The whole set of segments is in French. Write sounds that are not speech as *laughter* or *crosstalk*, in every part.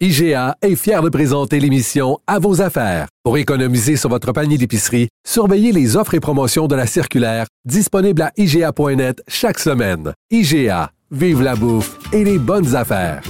IGA est fier de présenter l'émission À vos affaires. Pour économiser sur votre panier d'épicerie, surveillez les offres et promotions de la circulaire disponible à IGA.net chaque semaine. IGA, vive la bouffe et les bonnes affaires.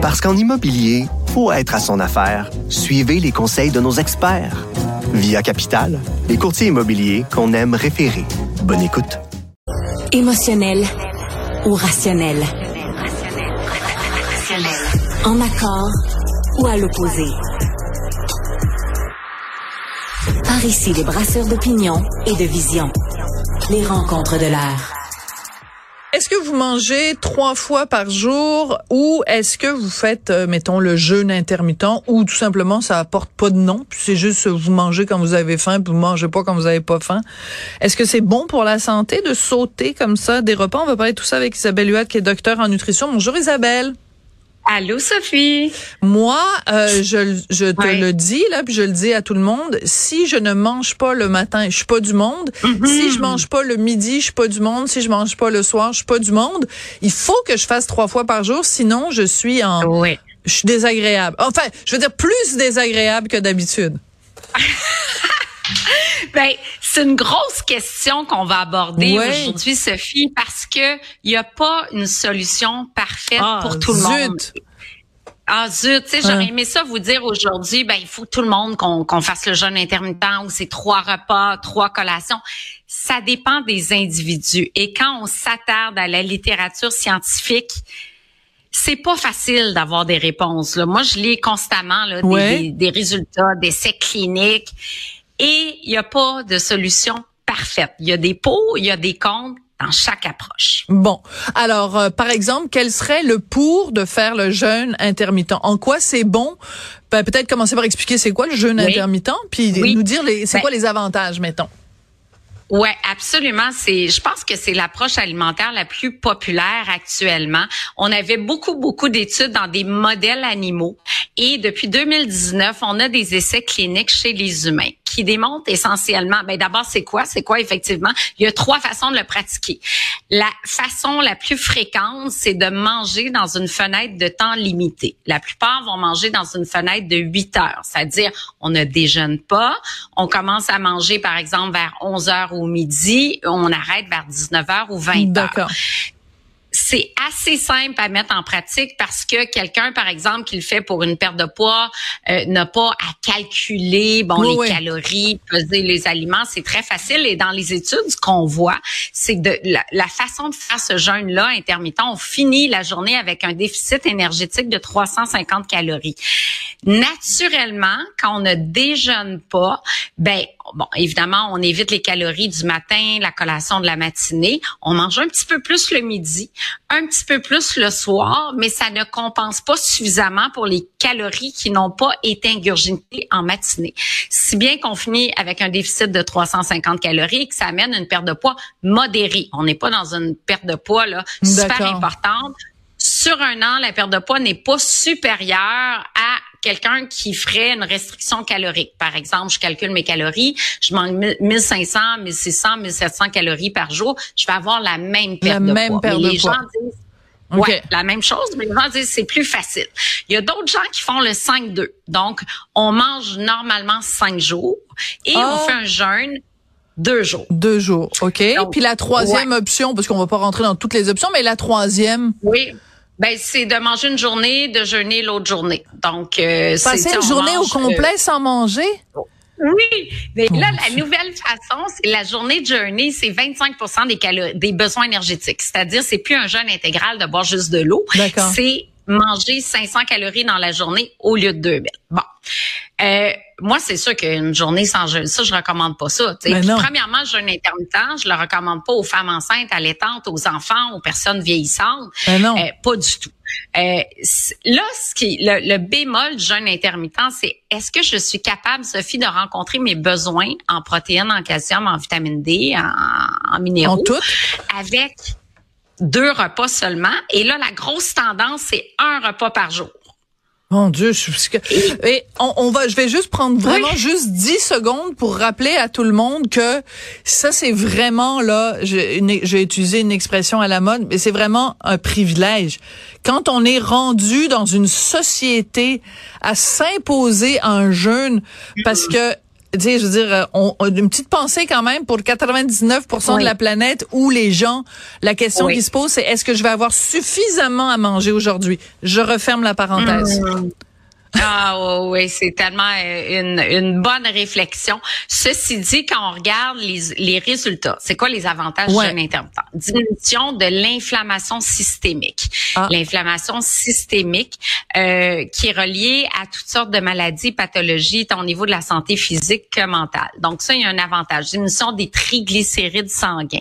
Parce qu'en immobilier, pour être à son affaire, suivez les conseils de nos experts. Via Capital, les courtiers immobiliers qu'on aime référer. Bonne écoute. Émotionnel ou rationnel? En accord ou à l'opposé? Par ici, les brasseurs d'opinion et de vision. Les rencontres de l'air. Est-ce que vous mangez trois fois par jour ou est-ce que vous faites, euh, mettons, le jeûne intermittent ou tout simplement ça apporte pas de nom, puis c'est juste vous mangez quand vous avez faim, puis vous mangez pas quand vous avez pas faim? Est-ce que c'est bon pour la santé de sauter comme ça des repas? On va parler de tout ça avec Isabelle Huat, qui est docteur en nutrition. Bonjour Isabelle. Allô, Sophie. Moi, euh, je, je te le dis là, puis je le dis à tout le monde. Si je ne mange pas le matin, je suis pas du monde. Mhm. Si je mange pas le midi, je suis pas du monde. Si je mange pas le soir, je suis pas du monde. Il faut que je fasse trois fois par jour, sinon je suis en, je suis désagréable. Enfin, je veux dire plus désagréable que d'habitude. *laughs* *laughs* Ben, c'est une grosse question qu'on va aborder aujourd'hui, Sophie, parce que il y a pas une solution parfaite Ah, pour tout le monde. Ah zut, tu sais, j'aurais Hein. aimé ça vous dire aujourd'hui, ben il faut tout le monde qu'on qu'on fasse le jeûne intermittent ou c'est trois repas, trois collations. Ça dépend des individus. Et quand on s'attarde à la littérature scientifique, c'est pas facile d'avoir des réponses. Là. Moi, je lis constamment là, des- Ouais. des, des résultats, d'essais cliniques, et il n'y a pas de solution parfaite. Il y a des pots, il y a des contre dans chaque approche. Bon, alors euh, par exemple, quel serait le pour de faire le jeûne intermittent? En quoi c'est bon? Ben, Peut-être commencer par expliquer c'est quoi le jeûne Oui. intermittent, puis Oui. nous dire c'est Ben, quoi les avantages, mettons. Ouais, absolument. C'est, je pense que c'est l'approche alimentaire la plus populaire actuellement. On avait beaucoup, beaucoup d'études dans des modèles animaux et depuis 2019, on a des essais cliniques chez les humains qui démontrent essentiellement, ben d'abord c'est quoi, c'est quoi effectivement? Il y a trois façons de le pratiquer. La façon la plus fréquente, c'est de manger dans une fenêtre de temps limité. La plupart vont manger dans une fenêtre de 8 heures, c'est-à-dire on ne déjeune pas, on commence à manger par exemple vers 11 heures au midi, on arrête vers 19 heures ou 20 heures. C'est assez simple à mettre en pratique parce que quelqu'un, par exemple, qui le fait pour une perte de poids, euh, n'a pas à calculer bon Oui, les oui. calories, peser les aliments. C'est très facile. Et dans les études, ce qu'on voit, c'est que de, la, la façon de faire ce jeûne-là intermittent, on finit la journée avec un déficit énergétique de 350 calories. Naturellement, quand on ne déjeune pas, ben bon, évidemment, on évite les calories du matin, la collation de la matinée. On mange un petit peu plus le midi, un petit peu plus le soir, mais ça ne compense pas suffisamment pour les calories qui n'ont pas été ingurgitées en matinée. Si bien qu'on finit avec un déficit de 350 calories et que ça amène une perte de poids modérée. On n'est pas dans une perte de poids là, super importante. Sur un an, la perte de poids n'est pas supérieure à quelqu'un qui ferait une restriction calorique. Par exemple, je calcule mes calories, je mange 1500, 1600, 1700 calories par jour, je vais avoir la même perte La de même poids. perte Mais de les poids. gens disent. Ouais, la même chose, mais les gens disent c'est plus facile. Il y a d'autres gens qui font le 5-2. Donc, on mange normalement 5 jours et on fait un jeûne deux jours. Deux jours, OK. Donc, Puis la troisième option, parce qu'on va pas rentrer dans toutes les options, mais la troisième, Oui. Ben, c'est de manger une journée, de jeûner l'autre journée. Donc, euh, c'est, passer une journée au euh, complet sans manger? Oui, mais là, la nouvelle façon, c'est la journée de jeûner, c'est 25 des, des besoins énergétiques. C'est-à-dire, c'est plus un jeûne intégral de boire juste de l'eau. D'accord. C'est manger 500 calories dans la journée au lieu de 2000. Bon. Euh, moi, c'est sûr qu'une journée sans jeûne, ça, je recommande pas ça. Ben premièrement, jeûne intermittent, je le recommande pas aux femmes enceintes, allaitantes, aux enfants, aux personnes vieillissantes. Ben non. Euh, pas du tout. Euh, là, ce qui, le, le bémol du jeûne intermittent, c'est est-ce que je suis capable, Sophie, de rencontrer mes besoins en protéines, en calcium, en vitamine D, en, en minéraux, En tout? avec deux repas seulement. Et là, la grosse tendance, c'est un repas par jour. Mon Dieu, je suis et on, on va, je vais juste prendre vraiment Oui. juste 10 secondes pour rappeler à tout le monde que ça c'est vraiment là, j'ai utilisé une expression à la mode, mais c'est vraiment un privilège. Quand on est rendu dans une société à s'imposer un jeûne parce que tu sais, je veux dire, euh, on, on- une petite pensée quand même pour 99% de la planète où les gens, la question Oui. qui se pose, c'est est-ce que je vais avoir suffisamment à manger aujourd'hui? Je referme la parenthèse. Ah oui, oui, c'est tellement euh, une, une bonne réflexion. Ceci dit, quand on regarde les, les résultats, c'est quoi les avantages Ouais. du jeûne intermittent? Diminution de l'inflammation systémique. Ah. L'inflammation systémique euh, qui est reliée à toutes sortes de maladies, pathologies, tant au niveau de la santé physique que mentale. Donc ça, il y a un avantage. Diminution des triglycérides sanguins.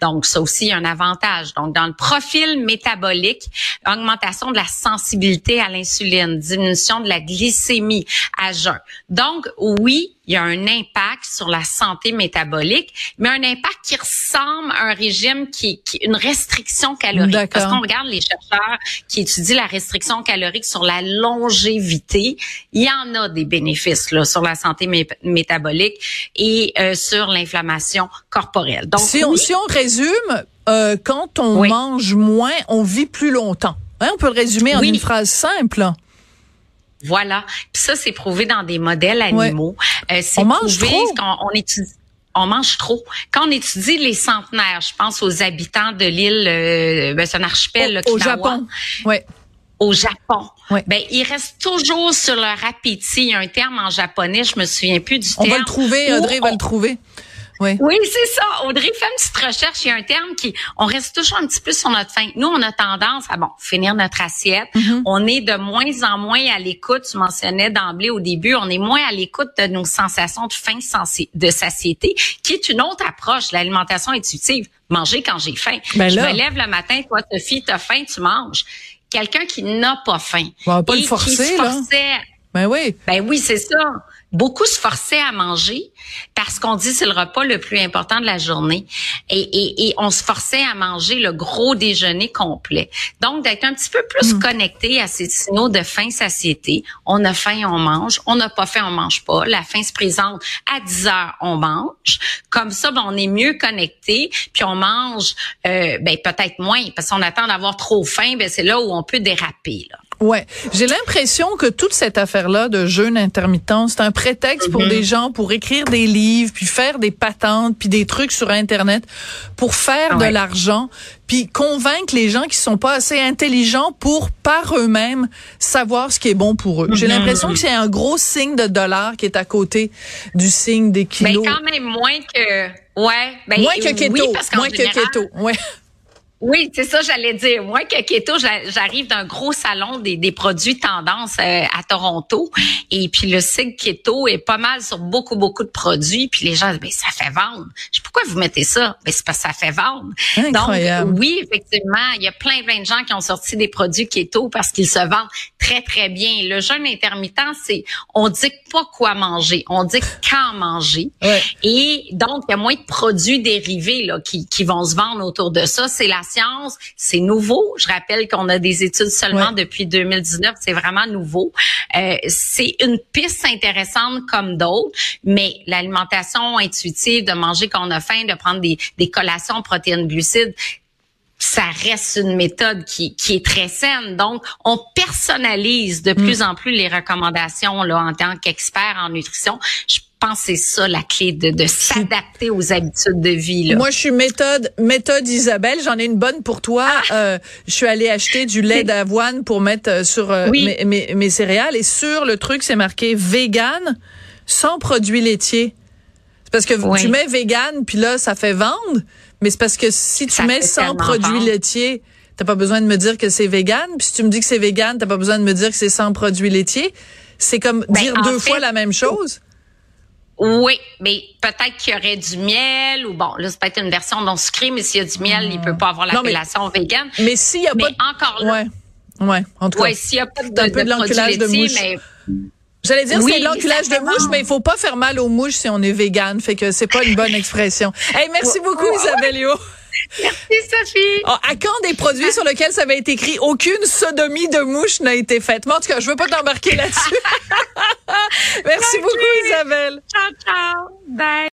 Donc ça aussi, un avantage. Donc dans le profil métabolique, augmentation de la sensibilité à l'insuline, diminution de la glycémie à jeun. Donc oui, il y a un impact sur la santé métabolique, mais un impact qui ressemble à un régime qui, qui une restriction calorique. Parce qu'on regarde les chercheurs qui étudient la restriction calorique sur la longévité, il y en a des bénéfices là sur la santé mé- métabolique et euh, sur l'inflammation corporelle. Donc si, on, si on résume, euh, quand on Oui. mange moins, on vit plus longtemps. Hein, on peut le résumer en une phrase simple. Là. Voilà. Puis ça, c'est prouvé dans des modèles animaux. Euh, c'est On mange prouvé trop. quand on étudie. On mange trop. Quand on étudie les centenaires, je pense aux habitants de l'île, euh, ben, c'est un archipel, Au, au Japon. Ouais. au Japon. Ouais. Ben, ils restent toujours sur leur appétit. Il y a un terme en japonais, je me souviens plus du On terme. va le trouver, Audrey va on- le trouver. Oui. oui, c'est ça. Audrey, fais une petite recherche. Il y a un terme qui, on reste toujours un petit peu sur notre faim. Nous, on a tendance à, bon, finir notre assiette. Mm-hmm. On est de moins en moins à l'écoute. Tu mentionnais d'emblée au début, on est moins à l'écoute de nos sensations de faim, de satiété, qui est une autre approche. L'alimentation intuitive. Manger quand j'ai faim. Ben Je me lève le matin, toi, Sophie, t'as faim, tu manges. Quelqu'un qui n'a pas faim. On va pas et le forcer, qui se là. forçait Ben oui. ben oui, c'est ça. Beaucoup se forçaient à manger parce qu'on dit c'est le repas le plus important de la journée. Et, et, et on se forçait à manger le gros déjeuner complet. Donc, d'être un petit peu plus Hmm. connecté à ces signaux de faim, satiété. On a faim, on mange. On n'a pas faim, on mange pas. La faim se présente à 10 heures, on mange. Comme ça, ben, on est mieux connecté. Puis on mange euh, ben, peut-être moins parce qu'on attend d'avoir trop faim. Ben, c'est là où on peut déraper. Là. Ouais, j'ai l'impression que toute cette affaire-là de jeûne intermittent, c'est un prétexte Mm-hmm. pour des gens pour écrire des livres, puis faire des patentes, puis des trucs sur internet pour faire de l'argent, puis convaincre les gens qui sont pas assez intelligents pour par eux-mêmes savoir ce qui est bon pour eux. Mm-hmm. J'ai l'impression que c'est un gros signe de dollar qui est à côté du signe des Ben, kilos. quand même moins que ouais, ben moins que keto, oui, parce qu'en moins que keto. Ouais. Oui, c'est ça, j'allais dire. Moi, que keto, j'a- j'arrive d'un gros salon des, des produits tendance euh, à Toronto. Et puis, le sigle keto est pas mal sur beaucoup, beaucoup de produits. Puis, les gens disent, ben, ça fait vendre. Je dis, pourquoi vous mettez ça? Ben, c'est parce que ça fait vendre. Incroyable. Donc, oui, effectivement, il y a plein, plein de gens qui ont sorti des produits keto parce qu'ils se vendent très, très bien. Le jeûne intermittent, c'est, on dit pas quoi manger. On dit quand manger. Ouais. Et donc, il y a moins de produits dérivés là, qui, qui vont se vendre autour de ça. C'est la science, c'est nouveau. Je rappelle qu'on a des études seulement Ouais. depuis 2019. C'est vraiment nouveau. Euh, c'est une piste intéressante comme d'autres, mais l'alimentation intuitive, de manger quand on a faim, de prendre des, des collations protéines glucides, ça reste une méthode qui, qui est très saine. Donc, on personnalise de plus en plus les recommandations là, en tant qu'expert en nutrition. Je pense que c'est ça la clé de, de s'adapter aux habitudes de vie. Là. Moi, je suis méthode méthode Isabelle. J'en ai une bonne pour toi. Ah! Euh, je suis allée acheter du lait d'avoine pour mettre euh, sur euh, Oui. mes, mes, mes céréales. Et sur le truc, c'est marqué vegan sans produits laitiers. C'est parce que Oui. tu mets vegan, puis là, ça fait vendre. Mais c'est parce que si tu mets sans produits vendre. laitiers, t'as pas besoin de me dire que c'est vegan. Puis si tu me dis que c'est vegan, t'as pas besoin de me dire que c'est sans produits laitiers. c'est comme Ben, dire deux fait, fois la même chose. Oui, mais peut-être qu'il y aurait du miel ou bon, là c'est peut-être une version non sucrée, mais s'il y a du miel, il peut pas avoir l'appellation vegan. Mais s'il y a Mais pas de... encore là, Ouais. Ouais, en tout cas. ouais, s'il y a pas de, un peu de de laitiers, mouche. mais J'allais dire Oui, c'est l'enculage de mouche, mais il faut pas faire mal aux mouches si on est vegan. Fait que c'est pas une bonne expression. Hey, merci beaucoup, Isabelle. Merci Sophie. Ah, à quand des produits sur lesquels ça avait été écrit aucune sodomie de mouche n'a été faite? Mais en tout cas, je veux pas t'embarquer là-dessus. *laughs* merci beaucoup, Isabelle. Ciao ciao. Bye.